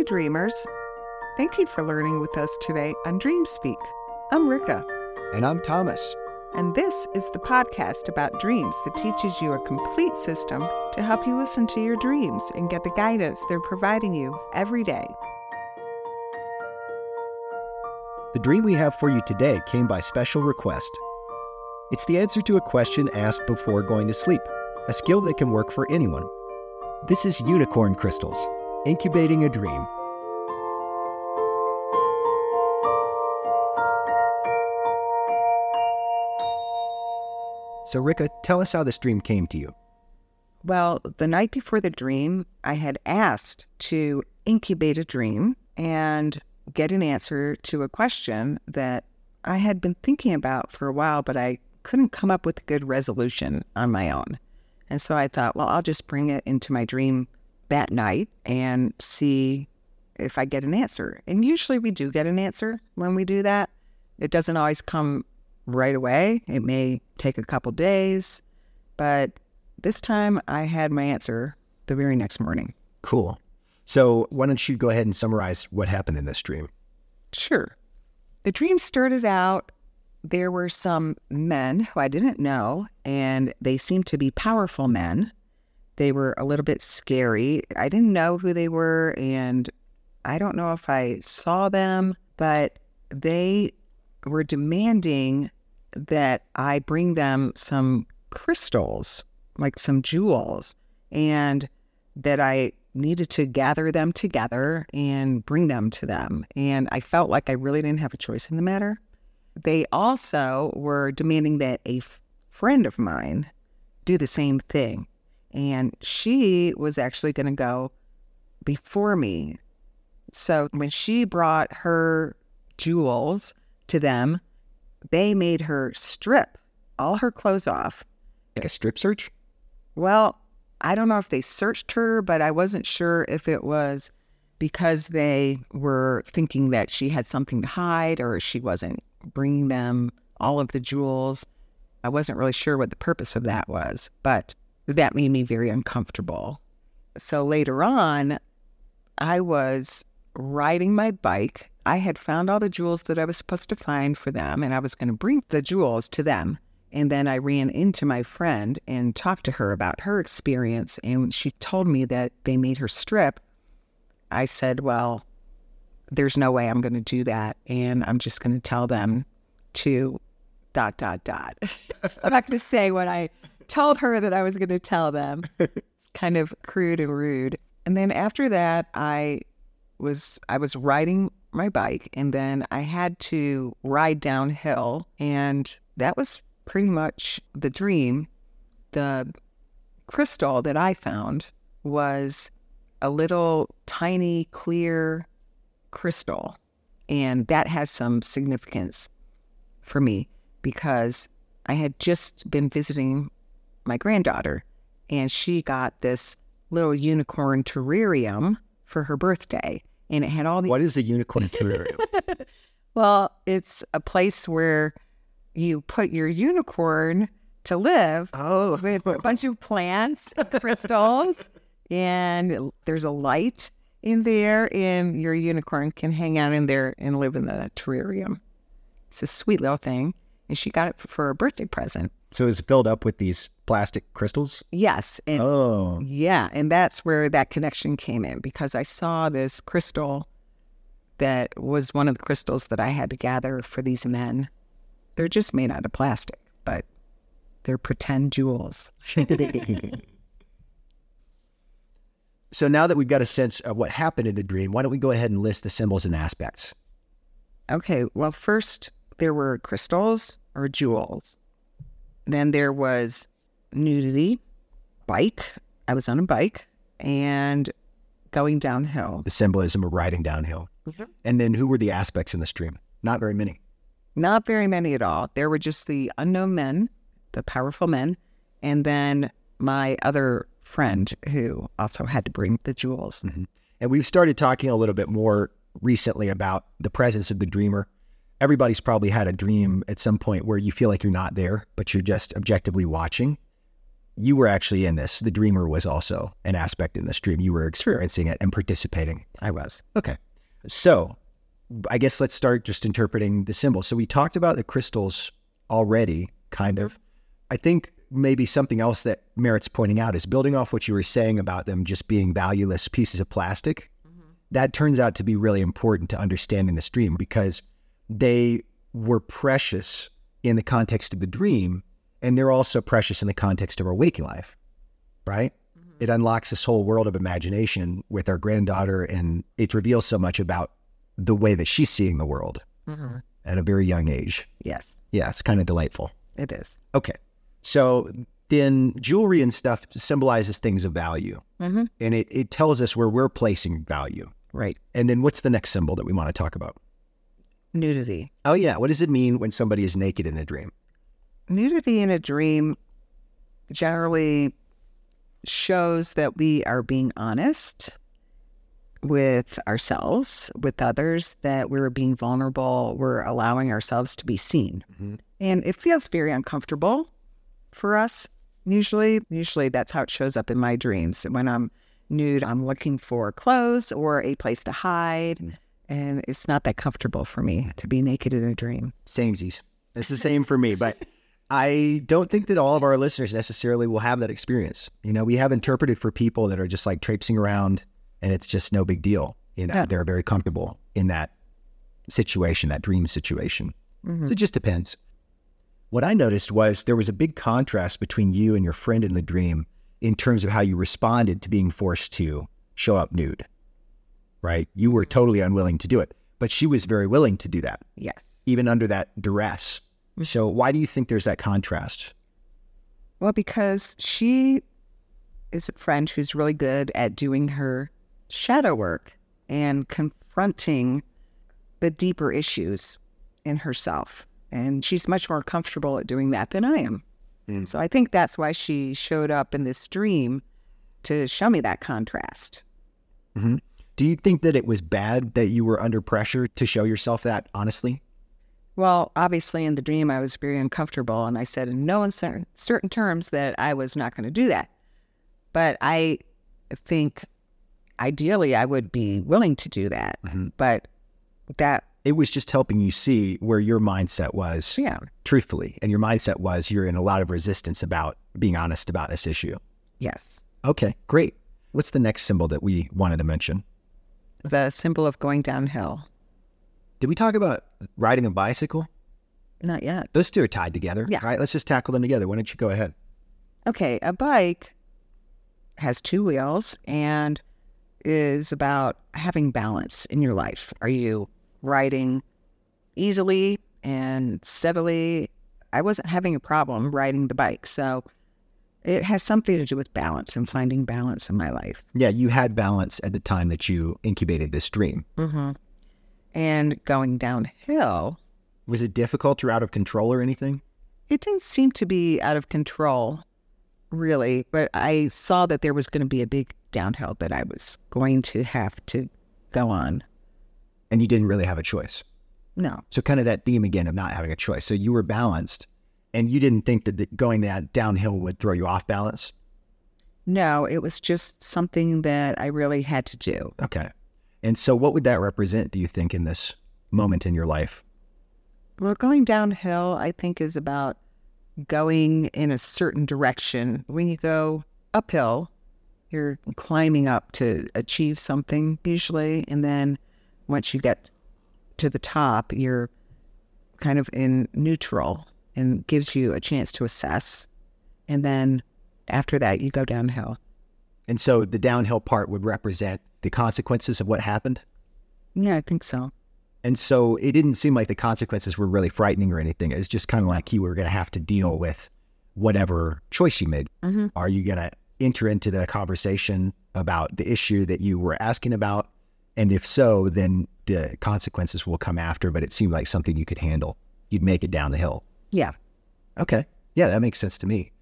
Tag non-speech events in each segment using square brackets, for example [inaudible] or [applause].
Hi, dreamers. Thank you for learning with us today on DreamSpeak. I'm Rica, And I'm Thomas. and this is the podcast about dreams that teaches you a complete system to help you listen to your dreams and get the guidance they're providing you every day. The dream we have for you today came by special request. It's the answer to a question asked before going to sleep, a skill that can work for anyone. This is Unicorn Crystals, incubating a dream. So, Rica, tell us how this dream came to you. Well, the night before the dream, I had asked to incubate a dream and get an answer to a question that I had been thinking about for a while, but I couldn't come up with a good resolution on my own. And so I thought, well, I'll just bring it into my dream that night and see if I get an answer. And usually we do get an answer when we do that. It doesn't always come right away, it may take a couple days, but this time I had my answer the very next morning. Cool. So, why don't you go ahead and summarize what happened in this dream? Sure. The dream started out there were some men who I didn't know, and they seemed to be powerful men. They were a little bit scary. I didn't know who they were, and I don't know if I saw them, but they were demanding that I bring them some crystals, like some jewels, and that I needed to gather them together and bring them to them. And I felt like I really didn't have a choice in the matter. They also were demanding that a friend of mine do the same thing. And she was actually going to go before me. So when she brought her jewels to them, they made her strip all her clothes off. Like a strip search? Well, I don't know if they searched her, but I wasn't sure if it was because they were thinking that she had something to hide or she wasn't bringing them all of the jewels. I wasn't really sure what the purpose of that was, but that made me very uncomfortable. So later on, I was riding my bike. I had found all the jewels that I was supposed to find for them, and I was going to bring the jewels to them. And then I ran into my friend and talked to her about her experience. And she told me that they made her strip. I said, Well, there's no way I'm going to do that. And I'm just going to tell them to dot, dot, dot. [laughs] I'm not going to say what I told her that I was going to tell them. [laughs] It's kind of crude and rude. And then after that, I was I was riding my bike and then I had to ride downhill and that was pretty much the dream. The crystal that I found was a little tiny clear crystal and that has some significance for me because I had just been visiting my granddaughter and she got this little unicorn terrarium for her birthday and it had all these What is a unicorn terrarium? [laughs] well, it's a place where you put your unicorn to live oh, with a bunch of plants, [laughs] crystals, and there's a light in there, and your unicorn can hang out in there and live in the terrarium. It's a sweet little thing, and she got it for a birthday present. so it's filled up with these plastic crystals? Yes, and Oh, Yeah, and that's where that connection came in because I saw this crystal that was one of the crystals that I had to gather for these men. They're just made out of plastic, but they're pretend jewels. [laughs] So now that we've got a sense of what happened in the dream, why don't we go ahead and list the symbols and aspects? Okay, well, first there were crystals or jewels. Then there was nudity, bike. I was on a bike and going downhill. The symbolism of riding downhill. Mhm. And then who were the aspects in the stream? Not very many. Not very many at all. There were just the unknown men, the powerful men, and then my other friend who also had to bring the jewels. And we've started talking a little bit more recently about the presence of the dreamer. Everybody's probably had a dream at some point where you feel like you're not there, but you're just objectively watching. You were actually in this. The dreamer was also an aspect in this dream. You were experiencing it and participating. I was. Okay. So I guess let's start just interpreting the symbol. So we talked about the crystals already, kind of. I think maybe something else that merits pointing out is building off what you were saying about them just being valueless pieces of plastic. Mm-hmm. That turns out to be really important to understanding the dream because they were precious in the context of the dream, and they're also precious in the context of our waking life, right? It unlocks this whole world of imagination with our granddaughter, and it reveals so much about the way that she's seeing the world at a very young age. Yes, Yeah, it's kind of delightful. it is. Okay. So then jewelry and stuff symbolizes things of value, Mm-hmm. and it, it tells us where we're placing value. Right. And then what's the next symbol that we want to talk about? Nudity. Oh, yeah. What does it mean when somebody is naked in a dream? Nudity in a dream generally shows that we are being honest with ourselves, with others, that we're being vulnerable, we're allowing ourselves to be seen. Mhm. And it feels very uncomfortable for us. Usually, usually that's how it shows up in my dreams. When I'm nude, I'm looking for clothes or a place to hide. And it's not that comfortable for me to be naked in a dream. Samesies. It's the same for me, but I don't think that all of our listeners necessarily will have that experience. You know, we have interpreted for people that are just like traipsing around and it's just no big deal. You know, Yeah. they're very comfortable in that situation, that dream situation. Mhm. So it just depends. What I noticed was there was a big contrast between you and your friend in the dream in terms of how you responded to being forced to show up nude, right? You were totally unwilling to do it, but she was very willing to do that Yes. even under that duress. So why do you think there's that contrast? Well, because she is a friend who's really good at doing her shadow work and confronting the deeper issues in herself. And she's much more comfortable at doing that than I am. Mm. So I think that's why she showed up in this dream to show me that contrast. Do you think that it was bad that you were under pressure to show yourself that honestly? Well, obviously, in the dream, I was very uncomfortable, and I said in no uncertain certain terms that I was not going to do that. But I think ideally I would be willing to do that. Mhm. But that, It was just helping you see where your mindset was, yeah, truthfully. And your mindset was you're in a lot of resistance about being honest about this issue. yes. Okay, great. What's the next symbol that we wanted to mention? The symbol of going downhill. Did we talk about riding a bicycle? Not yet. Those two are tied together. Yeah. Right? Let's just tackle them together. Why don't you go ahead? Okay, a bike has two wheels and is about having balance in your life. Are you riding easily and steadily? I wasn't having a problem riding the bike. So it has something to do with balance and finding balance in my life. Yeah, you had balance at the time that you incubated this dream. Mm-hmm. And going downhill, Was it difficult or out of control or anything? it didn't seem to be out of control, really. But I saw that there was going to be a big downhill that I was going to have to go on. And you didn't really have a choice. No, So kind of that theme again of not having a choice. So you were balanced and you didn't think that the, going that downhill would throw you off balance. no, it was just something that I really had to do. Okay. And so what would that represent, do you think, in this moment in your life? Well, going downhill, I think, is about going in a certain direction. When you go uphill, you're climbing up to achieve something usually. And then once you get to the top, you're kind of in neutral and gives you a chance to assess. And then after that, you go downhill. And so the downhill part would represent the consequences of what happened. Yeah, I think so. And so it didn't seem like the consequences were really frightening or anything. It was just kind of like you were going to have to deal with whatever choice you made. Mm-hmm. Are you going to enter into the conversation about the issue that you were asking about? And if so, then the consequences will come after, but it seemed like something you could handle. You'd make it down the hill. Yeah. Okay. Yeah, that makes sense to me.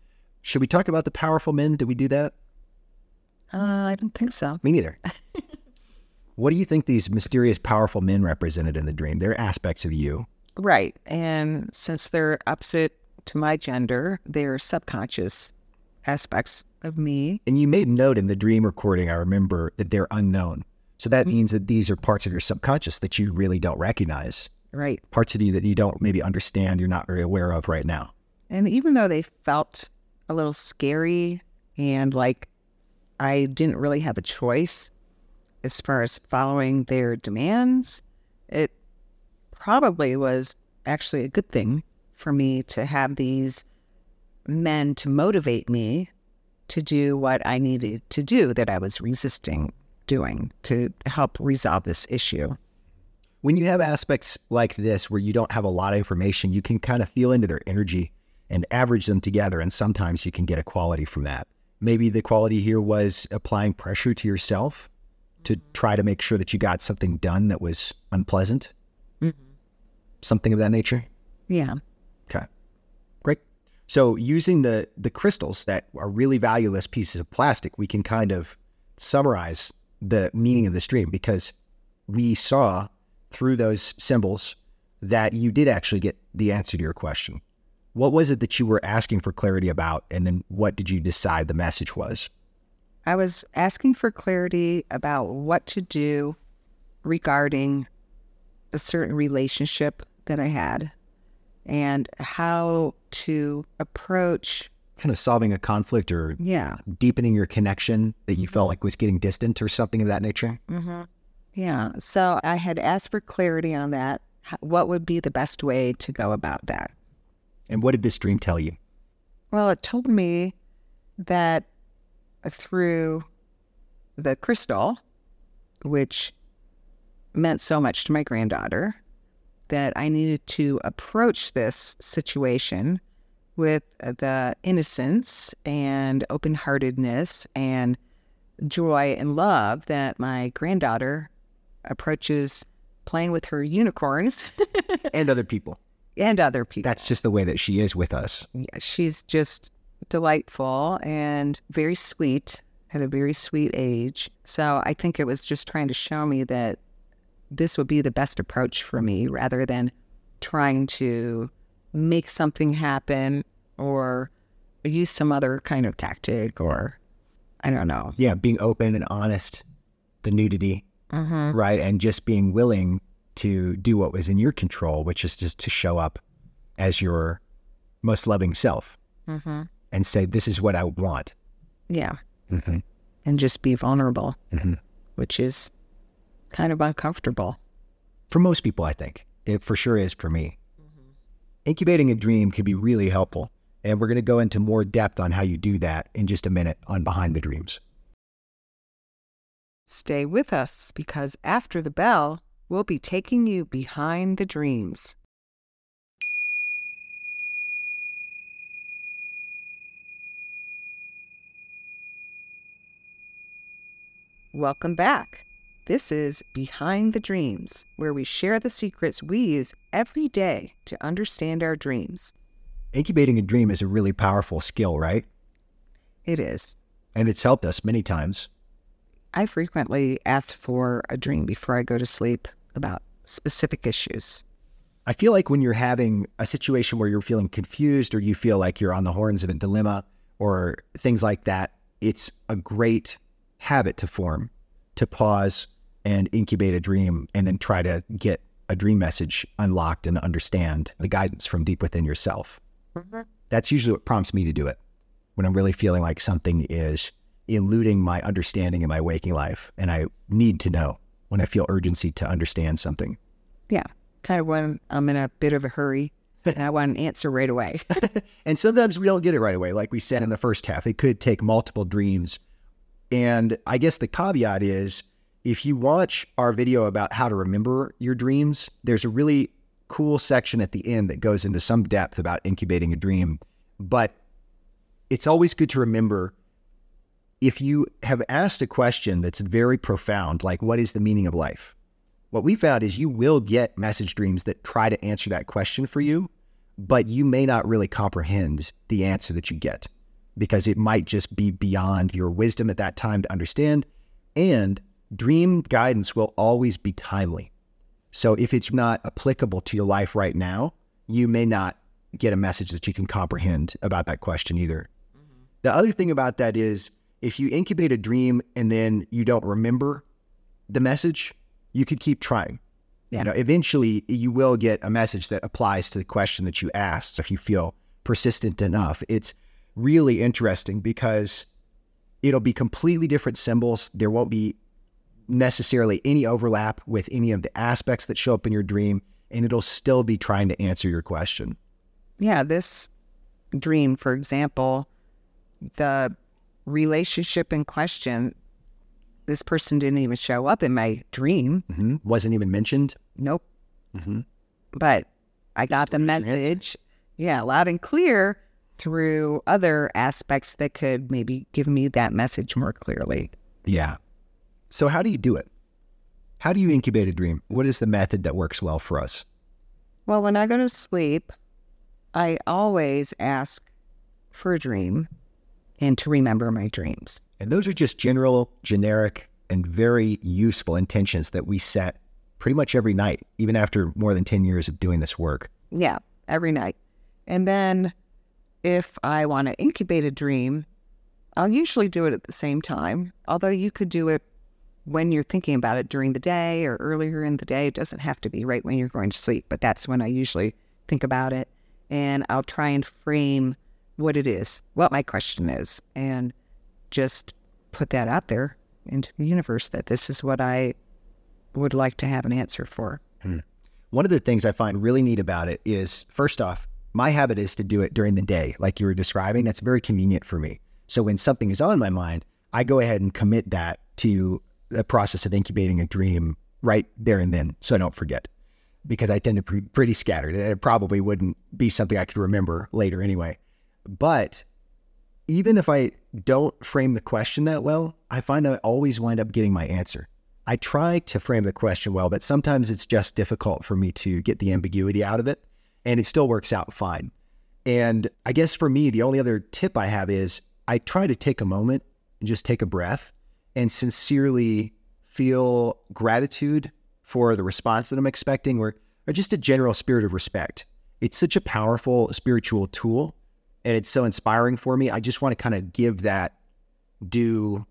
Should we talk about the powerful men? Did we do that? Uh, I don't think so. Me neither. [laughs] what do you think these mysterious, powerful men represented in the dream? They're aspects of you. Right. And since they're opposite to my gender, they're subconscious aspects of me. And you made note in the dream recording, I remember, that they're unknown. So that means that these are parts of your subconscious that you really don't recognize, Right. parts of you that you don't maybe understand, you're not very aware of right now. And even though they felt a little scary and like I didn't really have a choice as far as following their demands, it probably was actually a good thing for me to have these men to motivate me to do what I needed to do that I was resisting doing to help resolve this issue. When you have aspects like this where you don't have a lot of information, you can kind of feel into their energy and average them together. And sometimes you can get a quality from that. Maybe the quality here was applying pressure to yourself to try to make sure that you got something done that was unpleasant. Mm-hmm. Something of that nature. Yeah. Okay. Great. So using the the crystals that are really valueless pieces of plastic, we can kind of summarize the meaning of this dream because we saw through those symbols that you did actually get the answer to your question. What was it that you were asking for clarity about and then what did you decide the message was? I was asking for clarity about what to do regarding a certain relationship that I had and how to approach, Kind of solving a conflict or yeah, deepening your connection that you felt mm-hmm. like was getting distant or something of that nature? Mm-hmm. yeah. So I had asked for clarity on that. What would be the best way to go about that? And what did this dream tell you? Well, it told me that through the crystal, which meant so much to my granddaughter, that I needed to approach this situation with the innocence and open heartedness and joy and love that my granddaughter approaches playing with her unicorns [laughs] And other people. And other people. That's just the way that she is with us. yeah, she's just delightful and very sweet at a very sweet age. So I think it was just trying to show me that this would be the best approach for me rather than trying to make something happen or use some other kind of tactic or I don't know. Yeah, being open and honest, the nudity, Mm-hmm. right? And just being willing to do what was in your control, which is just to show up as your most loving self Mm-hmm. and say, This is what I want. Yeah. Mm-hmm. And just be vulnerable, Mhm. which is kind of uncomfortable. For most people, I think. It for sure is for me. Incubating a dream can be really helpful. And we're going to go into more depth on how you do that in just a minute on Behind the Dreams. Stay with us because after the bell, we'll be taking you behind the dreams. Welcome back. This is Behind the Dreams, where we share the secrets we use every day to understand our dreams. Incubating a dream is a really powerful skill, right? It is. And it's helped us many times. I frequently ask for a dream before I go to sleep about specific issues. I feel like when you're having a situation where you're feeling confused or you feel like you're on the horns of a dilemma or things like that, it's a great habit to form to pause and incubate a dream and then try to get a dream message unlocked and understand the guidance from deep within yourself. Mm-hmm. That's usually what prompts me to do it when I'm really feeling like something is eluding my understanding in my waking life and I need to know when I feel urgency to understand something. Yeah, kind of when I'm in a bit of a hurry and I want an answer right away. [laughs] And sometimes we don't get it right away, like we said in the first half. It could take multiple dreams. And I guess the caveat is if you watch our video about how to remember your dreams, there's a really cool section at the end that goes into some depth about incubating a dream. But it's always good to remember if you have asked a question that's very profound, like what is the meaning of life? What we found is you will get message dreams that try to answer that question for you, but you may not really comprehend the answer that you get because it might just be beyond your wisdom at that time to understand. And dream guidance will always be timely. So if it's not applicable to your life right now, you may not get a message that you can comprehend about that question either. Mm-hmm. The other thing about that is if you incubate a dream and then you don't remember the message, you could keep trying. Yeah. You know, eventually you will get a message that applies to the question that you asked if you feel persistent enough. It's really interesting because it'll be completely different symbols. There won't be necessarily any overlap with any of the aspects that show up in your dream, and it'll still be trying to answer your question. Yeah, this dream, for example, the relationship in question, this person didn't even show up in my dream. Mm-hmm. Wasn't even mentioned. Nope. Mm-hmm. But I got the Where's your answer? message, yeah, loud and clear through other aspects that could maybe give me that message more clearly. Yeah. So, how do you do it? How do you incubate a dream? What is the method that works well for us? Well, when I go to sleep, I always ask for a dream and to remember my dreams. And those are just general, generic, and very useful intentions that we set pretty much every night, even after more than 10 years of doing this work. Yeah, every night. And then if I want to incubate a dream, I'll usually do it at the same time. Although you could do it when you're thinking about it during the day or earlier in the day. It doesn't have to be right when you're going to sleep, but that's when I usually think about it. And I'll try and frame what it is, what my question is, and just put that out there into the universe that this is what I would like to have an answer for. Hmm. One of the things I find really neat about it is first off, my habit is to do it during the day, like you were describing. That's very convenient for me. So when something is on my mind, I go ahead and commit that to the process of incubating a dream right there and then so I don't forget because I tend to be pretty scattered. It probably wouldn't be something I could remember later anyway. But even if I don't frame the question that well, I find I always wind up getting my answer. I try to frame the question well, but sometimes it's just difficult for me to get the ambiguity out of it, and it still works out fine. And I guess for me, the only other tip I have is I try to take a moment and just take a breath and sincerely feel gratitude for the response that I'm expecting or, or just a general spirit of respect. It's such a powerful spiritual tool and it's so inspiring for me. I just want to kind of give that due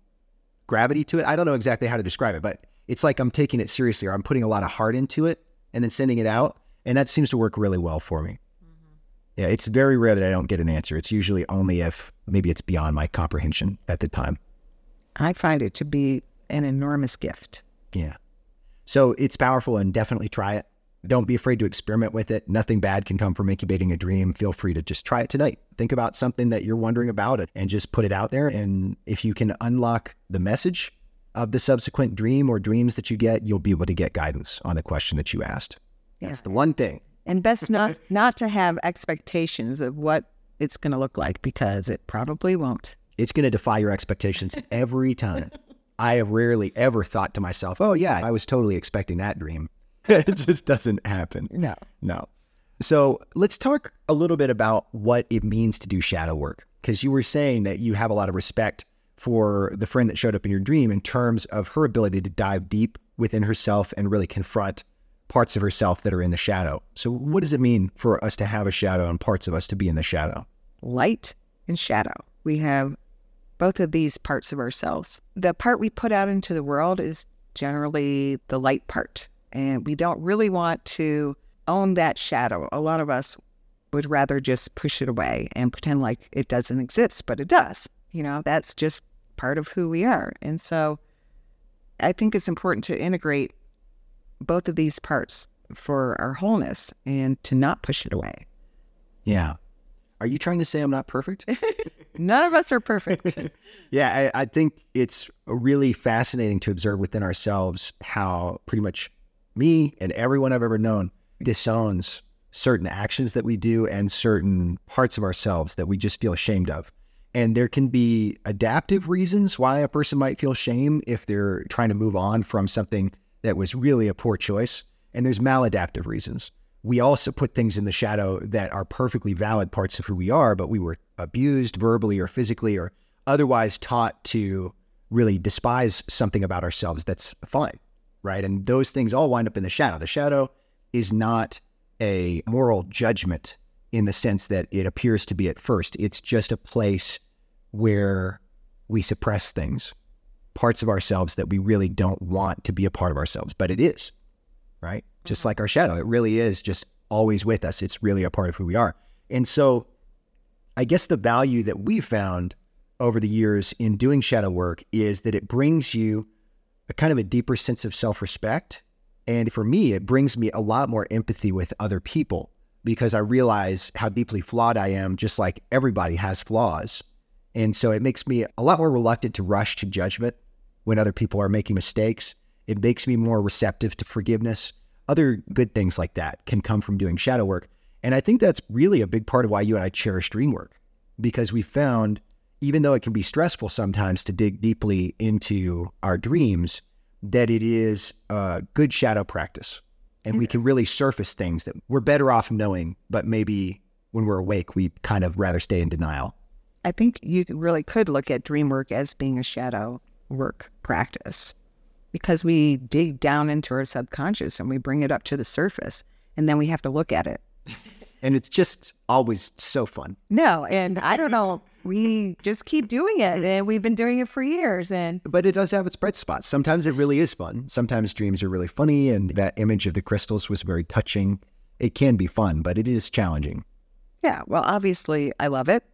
gravity to it. I don't know exactly how to describe it, but it's like I'm taking it seriously or I'm putting a lot of heart into it and then sending it out. And that seems to work really well for me. Mm-hmm. Yeah, it's very rare that I don't get an answer. It's usually only if maybe it's beyond my comprehension at the time. I find it to be an enormous gift. Yeah. So it's powerful and definitely try it. Don't be afraid to experiment with it. Nothing bad can come from incubating a dream. Feel free to just try it tonight. Think about something that you're wondering about and just put it out there. And if you can unlock the message of the subsequent dream or dreams that you get, you'll be able to get guidance on the question that you asked. That's the one thing. And best [laughs] not not to have expectations of what it's going to look like because it probably won't. It's going to defy your expectations every time. [laughs] I have rarely ever thought to myself, oh, yeah, I was totally expecting that dream. [laughs] it just doesn't happen. No. No. So let's talk a little bit about what it means to do shadow work. Because you were saying that you have a lot of respect for the friend that showed up in your dream in terms of her ability to dive deep within herself and really confront parts of herself that are in the shadow. So, what does it mean for us to have a shadow and parts of us to be in the shadow? Light and shadow. We have both of these parts of ourselves. The part we put out into the world is generally the light part. And we don't really want to own that shadow. A lot of us would rather just push it away and pretend like it doesn't exist, but it does. You know, that's just part of who we are. And so I think it's important to integrate both of these parts for our wholeness and to not push it away. Yeah. Are you trying to say I'm not perfect? [laughs] None of us are perfect. [laughs] yeah, I, I think it's really fascinating to observe within ourselves how pretty much me and everyone I've ever known disowns certain actions that we do and certain parts of ourselves that we just feel ashamed of. And there can be adaptive reasons why a person might feel shame if they're trying to move on from something that was really a poor choice. And there's maladaptive reasons. We also put things in the shadow that are perfectly valid parts of who we are, but we were abused verbally or physically or otherwise taught to really despise something about ourselves that's fine, right? And those things all wind up in the shadow. The shadow is not a moral judgment in the sense that it appears to be at first. It's just a place where we suppress things, parts of ourselves that we really don't want to be a part of ourselves, but it is, right? Just mm-hmm. like our shadow, it really is just always with us. It's really a part of who we are. And so I guess the value that we found over the years in doing shadow work is that it brings you a kind of a deeper sense of self respect. And for me, it brings me a lot more empathy with other people because I realize how deeply flawed I am, just like everybody has flaws. And so it makes me a lot more reluctant to rush to judgment when other people are making mistakes. It makes me more receptive to forgiveness. Other good things like that can come from doing shadow work. And I think that's really a big part of why you and I cherish dream work because we found, even though it can be stressful sometimes to dig deeply into our dreams, that it is a good shadow practice. And It we can really surface things that we're better off knowing, but maybe when we're awake, we kind of rather stay in denial. I think you really could look at dream work as being a shadow work practice because we dig down into our subconscious and we bring it up to the surface and then we have to look at it. [laughs] And it's just always so fun. No, and I don't know. We just keep doing it and we've been doing it for years. And But it does have its bright spots. Sometimes it really is fun. Sometimes dreams are really funny, and that image of the crystals was very touching. It can be fun, but it is challenging. yeah, well, obviously, I love it.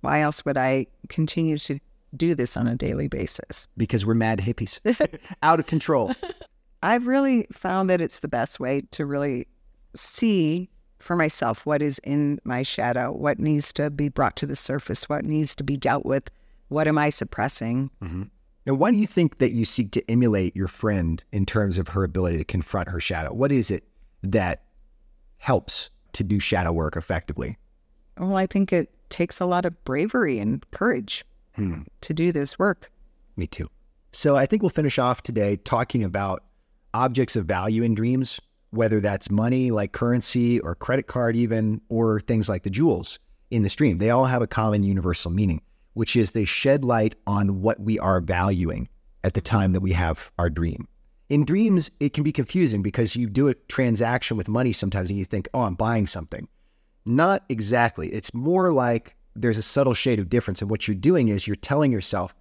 Why else would I continue to do this on a daily basis? because we're mad hippies, [laughs] out of control. [laughs] I've really found that it's the best way to really see for myself what is in my shadow, what needs to be brought to the surface, what needs to be dealt with, what am I suppressing? Now, why do you think that you seek to emulate your friend in terms of her ability to confront her shadow? What is it that helps to do shadow work effectively? Well, I think it takes a lot of bravery and courage Hmm. to do this work. Me too. So I think we'll finish off today talking about objects of value in dreams, whether that's money like currency or credit card, even, or things like the jewels in the stream. They all have a common universal meaning, which is they shed light on what we are valuing at the time that we have our dream. In dreams, it can be confusing because you do a transaction with money sometimes and you think, oh, I'm buying something. Not exactly. It's more like there's a subtle shade of difference. And what you're doing is you're telling yourself,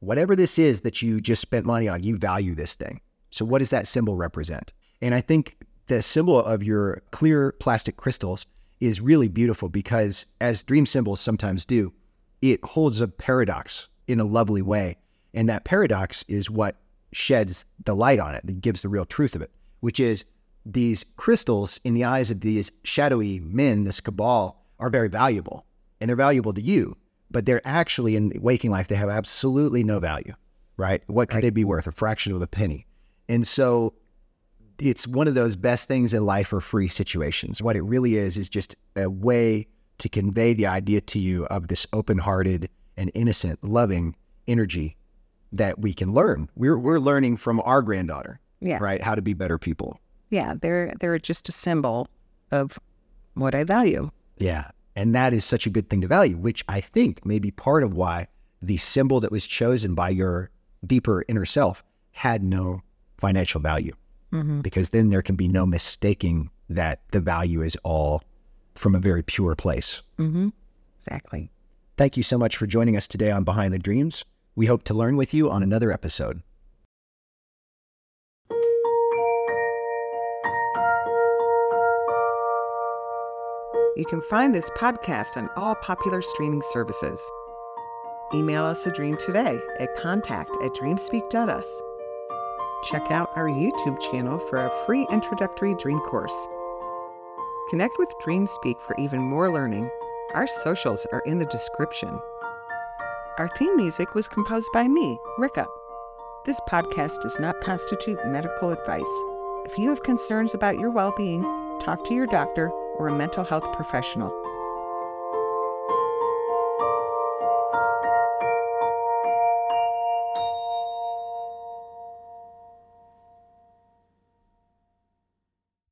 whatever this is that you just spent money on, you value this thing. So, what does that symbol represent? And I think the symbol of your clear plastic crystals is really beautiful because, as dream symbols sometimes do, it holds a paradox in a lovely way. And that paradox is what sheds the light on it, that gives the real truth of it, which is these crystals in the eyes of these shadowy men, this cabal, are very valuable and they're valuable to you, but they're actually in waking life, they have absolutely no value, right? What could they be worth? A fraction of a penny. And so it's one of those best things in life or free situations. What it really is, is just a way to convey the idea to you of this open hearted and innocent, loving energy that we can learn. We're, we're learning from our granddaughter, Yeah. right? How to be better people. Yeah, they're they're just a symbol of what I value. Yeah. And that is such a good thing to value, which I think may be part of why the symbol that was chosen by your deeper inner self had no financial value. Mm-hmm. Because then there can be no mistaking that the value is all from a very pure place. Mm-hmm. Exactly. Thank you so much for joining us today on Behind the Dreams. We hope to learn with you on another episode. You can find this podcast on all popular streaming services. Email us a dream today at contact at dreamspeak.us. Check out our YouTube channel for a free introductory dream course. Connect with DreamSpeak for even more learning. Our socials are in the description. Our theme music was composed by me, Rica. This podcast does not constitute medical advice. If you have concerns about your well being, talk to your doctor or a mental health professional.